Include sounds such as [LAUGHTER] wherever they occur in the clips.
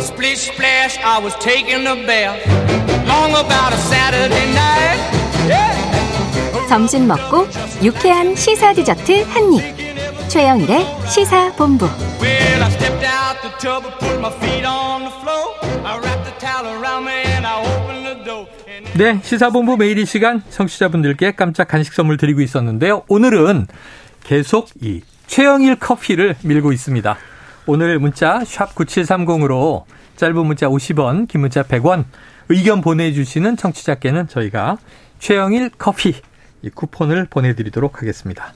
Splish splash, I was taking a bath. Long about a Saturday night. Yeah. 점심 먹고 유쾌한 시사 디저트 한 입. 최영일의 시사 본부. Well, I stepped out the tub and put my feet on the floor. I wrapped the towel around me and I opened the door. And 네, 시사본부 매일 이 시간 청취자분들께 깜짝 간식 선물 드리고 있었는데요. 오늘은 계속 이 최영일 커피를 밀고 있습니다. 오늘 문자 샵 9730으로 짧은 문자 50원, 긴 문자 100원 의견 보내주시는 청취자께는 저희가 최영일 커피 이 쿠폰을 보내드리도록 하겠습니다.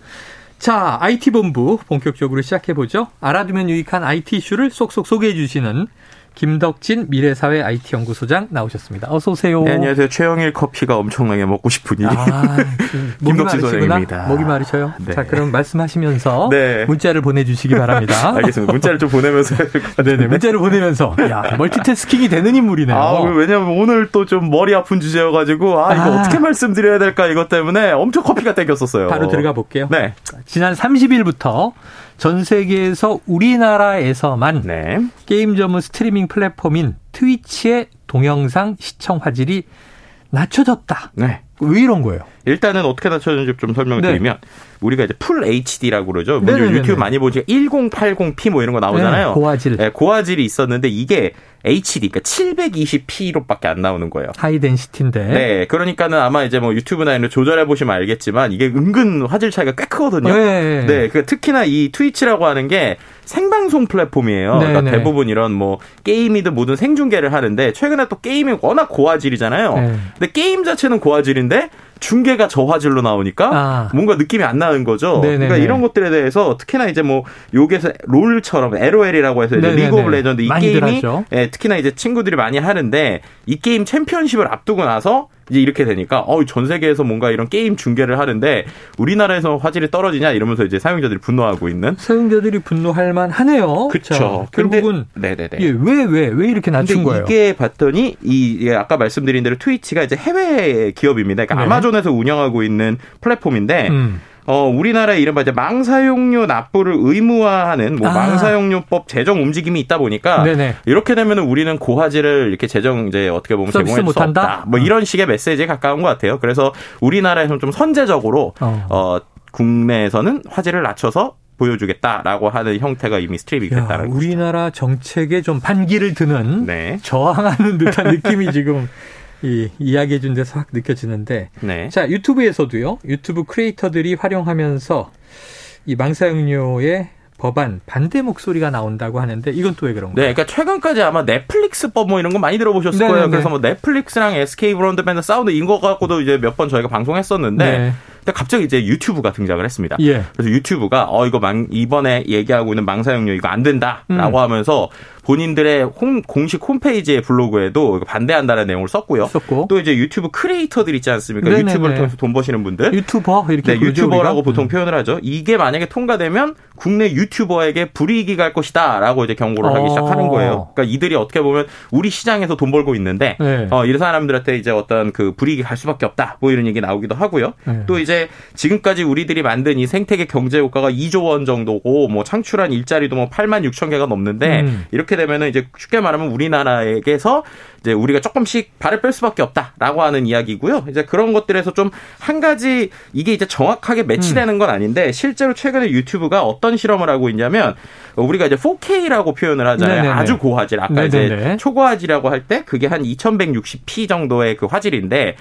자, IT본부 본격적으로 시작해보죠. 알아두면 유익한 IT 이슈를 쏙쏙 소개해 주시는 김덕진 미래사회 IT연구소장 나오셨습니다. 어서 오세요. 네, 안녕하세요. 최영일 커피가 엄청나게 먹고 싶으니. 아, [LAUGHS] 목이 김덕진. 소장입니다. 목이 마르셔요. 네. 자, 그럼 말씀하시면서 네. 문자를 보내주시기 바랍니다. [LAUGHS] 알겠습니다. 문자를 좀 보내면서. 네네, 문자를 보내면서 야 multitasking이 되는 인물이네요. 아, 왜냐면 오늘 또 좀 머리 아픈 주제여가지고, 아, 이거 아. 어떻게 말씀드려야 될까, 이것 때문에 엄청 커피가 땡겼었어요. 바로 들어가 볼게요. 네. 지난 30일부터 전 세계에서 우리나라에서만 네. 게임 전문 스트리밍 플랫폼인 트위치의 동영상 시청 화질이 낮춰졌다. 네. 왜 이런 거예요? 일단은 어떻게 낮춰졌는지 좀 설명을 네. 드리면, 우리가 이제 full HD라고 그러죠. 뭐 네네네네. 유튜브 많이 보시니까 1080p 뭐 이런 거 나오잖아요. 네, 고화질. 네, 고화질이 있었는데 이게 HD, 그러니까 720p로밖에 안 나오는 거예요. high density인데. 네, 그러니까는 아마 이제 뭐 유튜브나 이런 거 조절해 보시면 알겠지만 이게 은근 화질 차이가 꽤 크거든요. 네. 네, 그 특히나 이 트위치라고 하는 게 생방송 플랫폼이에요. 네, 그러니까 네. 대부분 이런 뭐 게임이든 뭐든 생중계를 하는데 최근에 또 게임이 워낙 고화질이잖아요. 네. 근데 게임 자체는 고화질인데 있는데 중계가 저화질로 나오니까 아. 뭔가 느낌이 안 나는 거죠. 네, 네, 그러니까 네. 이런 것들에 대해서 특히나 이제 뭐 요게서 롤처럼 LOL이라고 해서 이제 네, 네, 리그 오브 네. 레전드 이 게임이. 예, 특히나 이제 친구들이 많이 하는데 이 게임 챔피언십을 앞두고 나서 이제 이렇게 되니까 어, 전 세계에서 뭔가 이런 게임 중계를 하는데 우리나라에서 화질이 떨어지냐 이러면서 이제 사용자들이 분노하고 있는 사용자들이 분노할 만하네요. 근데- 결국은 네네네. 예, 왜, 왜, 왜 이렇게 낮춘 거예요? 이게 봤더니 이 예, 아까 말씀드린 대로 트위치가 이제 해외 기업입니다. 그러니까 네. 아마존 에서 운영하고 있는 플랫폼인데 음. 어, 우리나라에 이른바 이제 망사용료 납부를 의무화하는 뭐 아. 망사용료법 제정 움직임이 있다 보니까 네네. 이렇게 되면은 우리는 고화질을 이렇게 제정 이제 어떻게 보면 제공해 줄수 못한다? 없다. 뭐 이런 식의 메시지에 가까운 것 같아요. 그래서 우리나라에서는 좀 선제적으로 어. 어, 국내에서는 화질을 낮춰서 보여주겠다라고 하는 형태가 이미 스트리밍이 야, 됐다는 거죠. 우리나라 정책에 좀 반기를 드는 네. 저항하는 듯한 느낌이 지금 [LAUGHS] 이 이야기해 준 데서 확 느껴지는데 네. 자 유튜브에서도요 유튜브 creator들이 활용하면서 이 망사용료의 법안 반대 목소리가 나온다고 하는데 이건 또 왜 그런 네? 그러니까 최근까지 아마 넷플릭스법 뭐 이런 거 많이 들어보셨을 네네네. 거예요. 그래서 뭐 넷플릭스랑 SK 브로드밴드 싸운 거 이거 갖고도 이제 몇 번 저희가 방송했었는데, 네. 근데 갑자기 이제 유튜브가 등장을 했습니다. 예. 그래서 유튜브가 어 이거 망 이번에 얘기하고 있는 망사용료 이거 안 된다라고 음. 하면서 본인들의 홈 공식 홈페이지의 블로그에도 반대한다는 내용을 썼고요. 썼고. 또 이제 유튜브 크리에이터들 있지 않습니까? 네네네. 유튜브를 통해서 돈 버시는 분들. 유튜버 이렇게 네, 유튜버라고 우리가? 보통 음. 표현을 하죠. 이게 만약에 통과되면 국내 유튜버에게 불이익이 갈 것이다라고 이제 경고를 하기 어. 시작하는 거예요. 그러니까 이들이 어떻게 보면 우리 시장에서 돈 벌고 있는데 네. 어, 이런 사람들한테 이제 어떤 그 불이익이 갈 수밖에 없다. 뭐 이런 얘기 나오기도 하고요. 네. 또 이제 지금까지 우리들이 만든 이 생태계 경제 효과가 2조 원 정도고 뭐 창출한 일자리도 뭐 8만 6천 개가 넘는데 음. 이렇게 되면은 이제 쉽게 말하면 우리나라에게서 이제 우리가 조금씩 발을 뺄 수밖에 없다라고 하는 이야기고요. 이제 그런 것들에서 좀 한 가지 이게 이제 정확하게 매치되는 건 아닌데 실제로 최근에 유튜브가 어떤 실험을 하고 있냐면 우리가 이제 4K라고 표현을 하잖아요. 네네네. 아주 고화질. 아까 네네네. 이제 초고화질이라고 할 때 그게 한 2160p 정도의 그 화질인데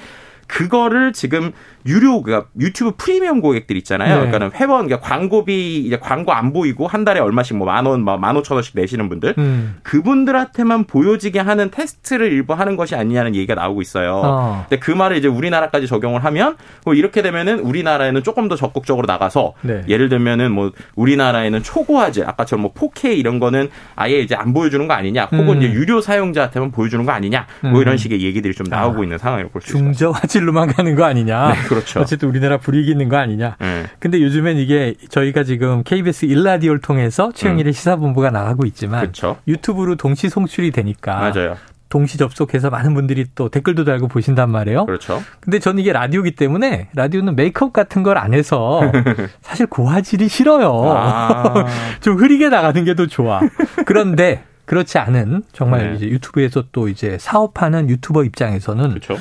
그거를 지금 유료 그 유튜브 프리미엄 고객들 있잖아요. 네. 그러니까는 회원 그러니까 광고비 이제 광고 안 보이고 한 달에 얼마씩 뭐 만 원, 만 오천 원씩 내시는 분들 음. 그분들한테만 보여지게 하는 테스트를 일부 하는 것이 아니냐는 얘기가 나오고 있어요. 어. 근데 그 말을 이제 우리나라까지 적용을 하면 뭐 이렇게 되면은 우리나라에는 조금 더 적극적으로 나가서 네. 예를 들면은 뭐 우리나라에는 초고화질 아까처럼 뭐 4K 이런 거는 아예 이제 안 보여주는 거 아니냐, 혹은 음. 이제 유료 사용자한테만 보여주는 거 아니냐, 뭐 음. 이런 식의 얘기들이 좀 나오고 아, 있는 상황이라고 볼수 있습니다. 중저 화질 로만 가는 거 아니냐? 네, 그렇죠. 어쨌든 우리나라 불이익이 있는 거 아니냐? 네. 근데 요즘엔 이게 저희가 지금 KBS 일라디오를 통해서 최영일의 시사본부가 나가고 있지만 음. 그렇죠. 유튜브로 동시 송출이 되니까 맞아요. 동시 접속해서 많은 분들이 또 댓글도 달고 보신단 말이에요. 그렇죠. 근데 저는 이게 라디오기 때문에 라디오는 메이크업 같은 걸 안 해서 [LAUGHS] 사실 고화질이 싫어요. 아. [LAUGHS] 좀 흐리게 나가는 게 더 좋아. 그런데 그렇지 않은 정말 네. 이제 유튜브에서 또 이제 사업하는 유튜버 입장에서는 그렇죠.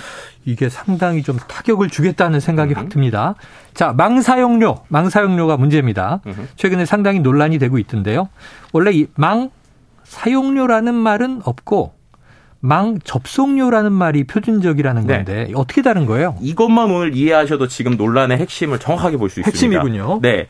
이게 상당히 좀 타격을 주겠다는 생각이 음. 확 듭니다. 자, 망사용료, 망사용료가 문제입니다. 음. 최근에 상당히 논란이 되고 있던데요. 원래 이 망 사용료라는 말은 없고 망 접속료라는 말이 표준적이라는 네. 건데 어떻게 다른 거예요? 이것만 오늘 이해하셔도 지금 논란의 핵심을 정확하게 볼 수 있습니다. 핵심이군요. 네.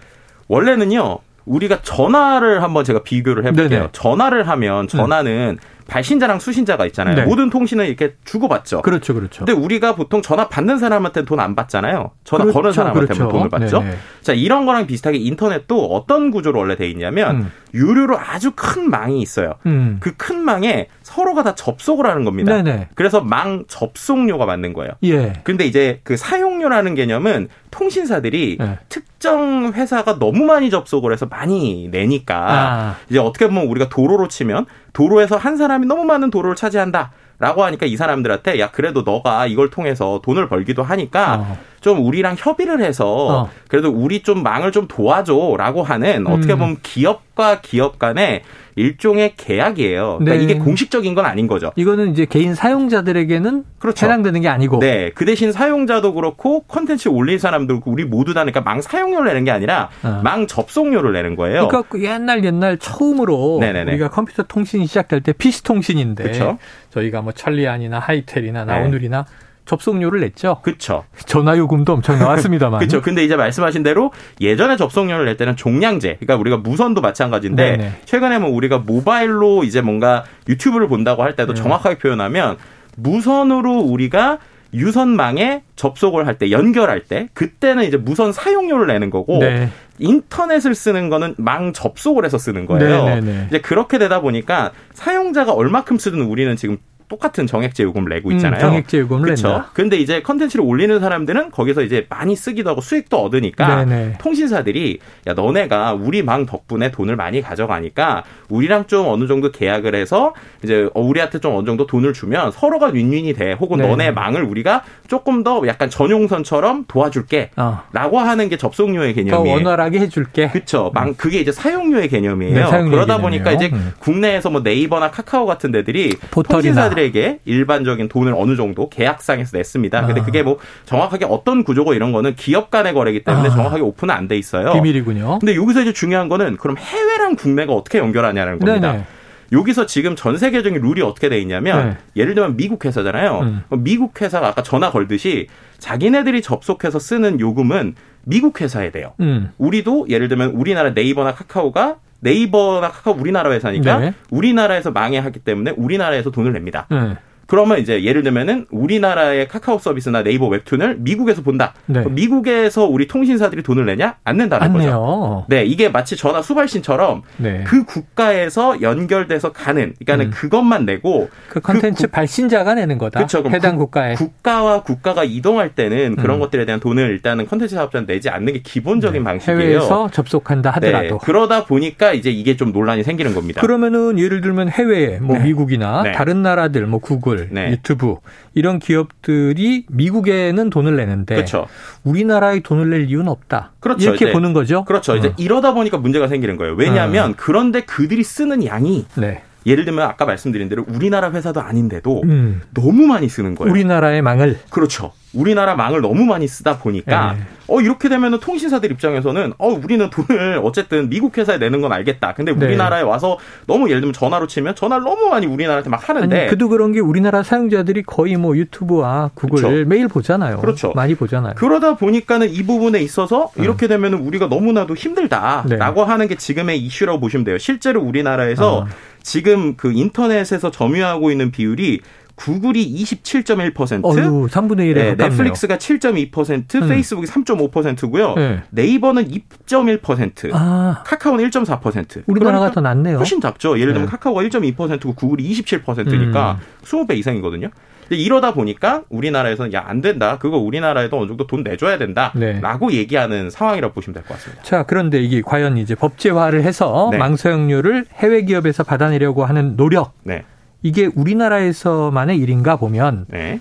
원래는요. 우리가 전화를 한번 제가 비교를 해볼게요. 네네. 음. 전화를 하면 전화는 발신자랑 수신자가 있잖아요. 네. 모든 통신을 이렇게 주고받죠. 그렇죠, 그렇죠. 근데 우리가 보통 전화 받는 사람한테 돈 안 받잖아요. 전화 그렇죠, 거는 사람한테만 그렇죠. 돈을 받죠. 네네. 자, 이런 거랑 비슷하게 인터넷도 어떤 구조로 원래 돼 있냐면 음. 유료로 아주 큰 망이 있어요. 음. 그큰 망에 서로가 다 접속을 하는 겁니다. 네네. 그래서 망 접속료가 맞는 거예요. 예. 근데 이제 그 사용료라는 개념은 통신사들이 네. 특정 회사가 너무 많이 접속을 해서 많이 내니까 아. 이제 어떻게 보면 우리가 도로로 치면 도로에서 한 사람이 너무 많은 도로를 차지한다. 라고 하니까 이 사람들한테 야 그래도 너가 이걸 통해서 돈을 벌기도 하니까 어. 좀 우리랑 협의를 해서 어. 그래도 우리 좀 망을 좀 도와줘라고 하는 어떻게 음. 보면 기업과 기업 간의 일종의 계약이에요. 그러니까 네. 이게 공식적인 건 아닌 거죠. 이거는 이제 개인 사용자들에게는 그렇죠. 해당되는 게 아니고 네. 그 대신 사용자도 그렇고 컨텐츠 올린 사람들 우리 모두 다 그러니까 망 사용료를 내는 게 아니라 어. 망 접속료를 내는 거예요. 그러니까 그 옛날 옛날 처음으로 네네네. 우리가 컴퓨터 통신이 시작될 때 PC 통신인데 그쵸. 저희가 뭐 천리안이나 하이텔이나 네. 나우누리나 접속료를 냈죠. 그렇죠. 전화 요금도 엄청 나왔습니다만. [LAUGHS] 그렇죠. 근데 이제 말씀하신 대로 예전에 접속료를 낼 때는 종량제, 그러니까 우리가 무선도 마찬가지인데 네네. 최근에 뭐 우리가 모바일로 이제 뭔가 유튜브를 본다고 할 때도 네. 정확하게 표현하면 무선으로 우리가 유선망에 접속을 할 때 연결할 때 그때는 이제 무선 사용료를 내는 거고 네. 인터넷을 쓰는 거는 망 접속을 해서 쓰는 거예요. 네네네. 이제 그렇게 되다 보니까 사용자가 얼마큼 쓰든 우리는 지금 똑같은 정액제 요금을 내고 있잖아요. 음, 정액제 요금을 그렇죠. 낸다. 근데 이제 컨텐츠를 올리는 사람들은 거기서 이제 많이 쓰기도 하고 수익도 얻으니까 네네. 통신사들이 야 너네가 우리 망 덕분에 돈을 많이 가져가니까 우리랑 좀 어느 정도 계약을 해서 이제 어, 우리한테 좀 어느 정도 돈을 주면 서로가 윈윈이 돼. 혹은 네. 너네 망을 우리가 조금 더 약간 전용선처럼 도와줄게. 어. 라고 하는 게 접속료의 더 개념이에요. 원활하게 해줄게. 그렇죠. 망 그게 이제 사용료의 개념이에요. 네, 사용료의 그러다 개념이에요. 보니까 이제 음. 국내에서 뭐 네이버나 카카오 같은 데들이 포털이나. 통신 사들에게 일반적인 돈을 어느 정도 계약상에서 냈습니다. 근데 아. 그게 뭐 정확하게 어떤 구조고 이런 거는 기업 간의 거래이기 때문에 아. 정확하게 오픈은 안 돼 있어요. 비밀이군요. 근데 여기서 이제 중요한 거는 그럼 해외랑 국내가 어떻게 연결하냐는 겁니다. 네네. 여기서 지금 전 세계적인 룰이 어떻게 돼 있냐면 네. 예를 들면 미국 회사잖아요. 음. 미국 회사가 아까 전화 걸듯이 자기네들이 접속해서 쓰는 요금은 미국 회사에 돼요. 음. 우리도 예를 들면 우리나라 네이버나 카카오가 네이버나 카카오 우리나라 회사니까 네. 우리나라에서 망해하기 때문에 우리나라에서 돈을 냅니다. 네. 그러면 이제 예를 들면은 우리나라의 카카오 서비스나 네이버 웹툰을 미국에서 본다. 네. 미국에서 우리 통신사들이 돈을 내냐? 안 낸다는 안 거죠. 내요. 네, 이게 마치 전화 수발신처럼 네. 그 국가에서 연결돼서 가는, 그러니까는 음. 그것만 내고 그 컨텐츠 국- 발신자가 내는 거다. 그쵸, 그럼 해당 국- 국가에. 국가와 국가가 이동할 때는 그런 음. 것들에 대한 돈을 일단은 컨텐츠 사업자는 내지 않는 게 기본적인 방식이에요. 네. 해외에서 접속한다 하더라도. 네, 그러다 보니까 이제 이게 좀 논란이 생기는 겁니다. 그러면은 예를 들면 해외에 뭐 네. 미국이나 네. 다른 나라들 뭐 구글, 네. 유튜브 이런 기업들이 미국에는 돈을 내는데 그렇죠. 우리나라에 돈을 낼 이유는 없다. 그렇죠. 이렇게 이제 보는 거죠. 그렇죠. 이제 어. 이러다 보니까 문제가 생기는 거예요. 왜냐하면 그런데 그들이 쓰는 양이 네. 예를 들면 아까 말씀드린 대로 우리나라 회사도 아닌데도 음. 너무 많이 쓰는 거예요. 우리나라의 망을 그렇죠. 우리나라 망을 너무 많이 쓰다 보니까 네. 어 이렇게 되면은 통신사들 입장에서는 어 우리는 돈을 어쨌든 미국 회사에 내는 건 알겠다. 근데 네. 우리나라에 와서 너무 예를 들면 전화로 치면 전화를 너무 많이 우리나라한테 막 하는데 아니 그도 그런 게 우리나라 사용자들이 거의 뭐 유튜브와 구글 그렇죠. 매일 보잖아요. 그렇죠. 많이 보잖아요. 그러다 보니까는 이 부분에 있어서 이렇게 되면은 우리가 너무나도 힘들다라고 하는 게 지금의 이슈라고 보시면 돼요. 실제로 우리나라에서 아. 지금 그 인터넷에서 점유하고 있는 비율이 구글이 27.1%, 어유 3분의 1에 네, 가깝네요. 넷플릭스가 7.2%, 음. 페이스북이 3.5%고요. 네. 네이버는 2.1%, 아 카카오는 1.4%. 우리나라가 더 낫네요. 그러니까 훨씬 작죠. 예를 들면 네. 카카오가 1.2%고 구글이 27%니까 음. 20배 이상이거든요. 이러다 보니까 우리나라에서는 야 안 된다. 그거 우리나라에도 어느 정도 돈 내줘야 된다라고 네. 얘기하는 상황이라고 보시면 될 것 같습니다. 자, 그런데 이게 과연 이제 법제화를 해서 네. 망사용료를 해외 기업에서 받아내려고 하는 노력 네, 이게 우리나라에서만의 일인가 보면 네,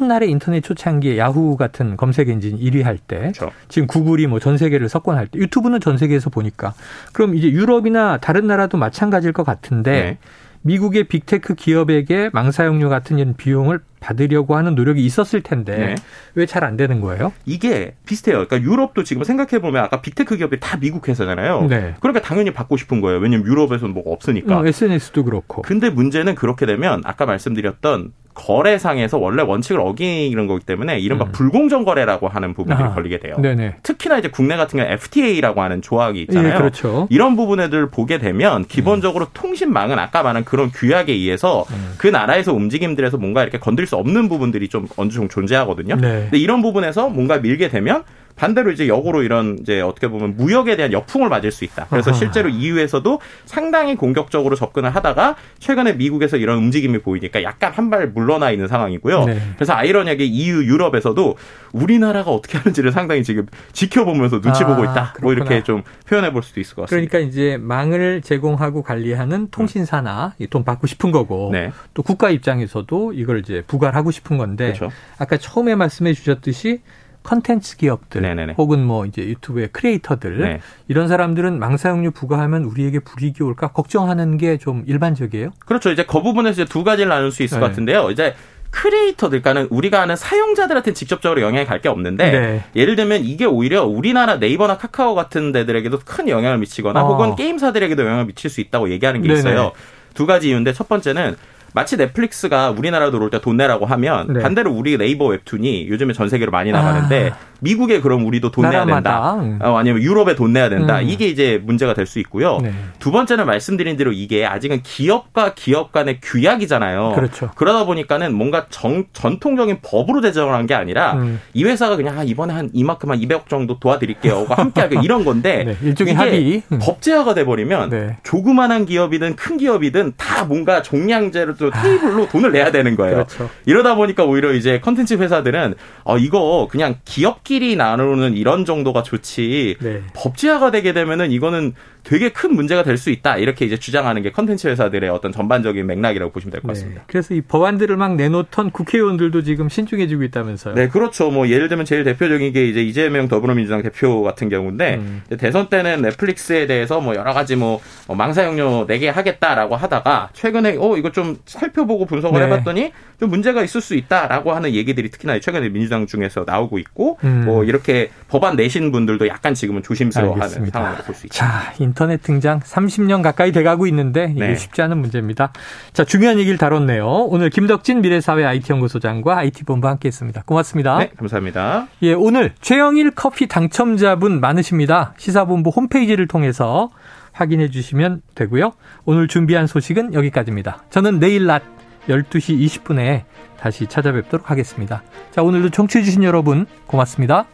옛날에 인터넷 초창기에 야후 같은 검색 엔진 1위 할 때 그렇죠. 지금 구글이 뭐 전 세계를 석권할 때 유튜브는 전 세계에서 보니까 그럼 이제 유럽이나 다른 나라도 마찬가지일 것 같은데 네. 미국의 big tech 기업에게 망사용료 같은 이런 비용을 받으려고 하는 노력이 있었을 텐데 네. 왜잘 안 되는 거예요? 이게 비슷해요. 그러니까 유럽도 지금 생각해 보면 아까 big tech 기업들이 다 미국 회사잖아요. 네. 그러니까 당연히 받고 싶은 거예요. 왜냐면 유럽에서는 뭐가 없으니까. 어, SNS도 그렇고. 근데 문제는 그렇게 되면 아까 말씀드렸던 거래상에서 원래 원칙을 어기는 거기 때문에 이른바 음. 불공정 거래라고 하는 부분들이 아, 걸리게 돼요. 네네. 특히나 이제 국내 같은 경우 FTA라고 하는 조항이 있잖아요. 예, 그렇죠. 이런 부분들 보게 되면 기본적으로 통신망은 아까 말한 그런 규약에 의해서 음. 그 나라에서 움직임들에서 뭔가 이렇게 건들 수 없는 부분들이 좀 어느 정도 존재하거든요. 네. 근데 이런 부분에서 뭔가 밀게 되면 반대로 이제 역으로 이런 이제 어떻게 보면 무역에 대한 역풍을 맞을 수 있다. 그래서 아하. 실제로 EU에서도 상당히 공격적으로 접근을 하다가 최근에 미국에서 이런 움직임이 보이니까 약간 한 발 물러나 있는 상황이고요. 네. 그래서 아이러니하게 EU 유럽에서도 우리나라가 어떻게 하는지를 상당히 지금 지켜보면서 눈치 아, 보고 있다. 뭐 그렇구나. 이렇게 좀 표현해 볼 수도 있을 것 같습니다. 그러니까 이제 망을 제공하고 관리하는 통신사나 이돈 받고 싶은 거고 네. 또 국가 입장에서도 이걸 이제 부과를 하고 싶은 건데 그렇죠. 아까 처음에 말씀해 주셨듯이 컨텐츠 기업들 네네네. 혹은 뭐 이제 유튜브의 크리에이터들 네. 이런 사람들은 망사용료 부과하면 우리에게 불이익이 올까 걱정하는 게 좀 일반적이에요. 그렇죠. 이제 그 부분에서 이제 두 가지를 나눌 수 있을 네. 것 같은데요. 이제 크리에이터들, 그러니까 우리가 아는 사용자들한테 직접적으로 영향이 갈 게 없는데 네. 예를 들면 이게 오히려 우리나라 네이버나 카카오 같은 데들에게도 큰 영향을 미치거나 어. 혹은 게임사들에게도 영향을 미칠 수 있다고 얘기하는 게. 있어요. 두 가지 이유인데 첫 번째는 마치 넷플릭스가 우리나라 들어올 때 돈 내라고 하면 네. 반대로 우리 네이버 웹툰이 요즘에 전 세계로 많이 나가는데 미국에 그럼 우리도 돈 내야 된다. 어, 아니면 유럽에 돈 내야 된다. 음. 이게 이제 문제가 될 수 있고요. 네. 두 번째는 말씀드린 대로 이게 아직은 기업과 기업 간의 규약이잖아요. 그렇죠. 그러다 보니까는 뭔가 정, 전통적인 법으로 제정한 게 아니라 음. 이 회사가 그냥 아, 이번에 한 이만큼 한 200억 정도 도와드릴게요. 함께 하게 [LAUGHS] 이런 건데 네, 일종의 이게 합의. 음. 법제화가 돼버리면 네. 조그만한 기업이든 큰 기업이든 다 뭔가 종량제로 또 테이블로 돈을 내야 되는 거예요. 그렇죠. 이러다 보니까 오히려 이제 컨텐츠 회사들은 어 이거 그냥 기업 끼리 나누는 이런 정도가 좋지 네. 법제화가 되게 되면은 이거는 되게 큰 문제가 될 수 있다 이렇게 이제 주장하는 게 컨텐츠 회사들의 어떤 전반적인 맥락이라고 보시면 될 것 같습니다. 네. 그래서 이 법안들을 막 내놓던 국회의원들도 지금 신중해지고 있다면서요. 네, 그렇죠. 뭐 예를 들면 제일 대표적인 게 이제 이재명 더불어민주당 대표 같은 경우인데 음. 대선 때는 넷플릭스에 대해서 뭐 여러 가지 뭐 어, 망사용료 내게 하겠다라고 하다가 최근에 어 이거 좀 살펴보고 분석을 네. 해봤더니 좀 문제가 있을 수 있다라고 하는 얘기들이 특히나 최근에 민주당 중에서 나오고 있고 음. 뭐 이렇게 법안 내신 분들도 약간 지금은 조심스러워하는. 상황으로 볼수 있죠. 자, 인터넷 등장 30년 가까이 돼가고 있는데 이게 네. 쉽지 않은 문제입니다. 자, 중요한 얘기를 다뤘네요. 오늘 김덕진 미래사회 IT연구소장과 IT본부 함께했습니다. 고맙습니다. 네, 감사합니다. 예, 오늘 최영일 커피 당첨자분 많으십니다. 시사본부 홈페이지를 통해서 확인해 주시면 되고요. 오늘 준비한 소식은 여기까지입니다. 저는 내일 낮 12시 20분에 다시 찾아뵙도록 하겠습니다. 자, 오늘도 청취해 주신 여러분 고맙습니다.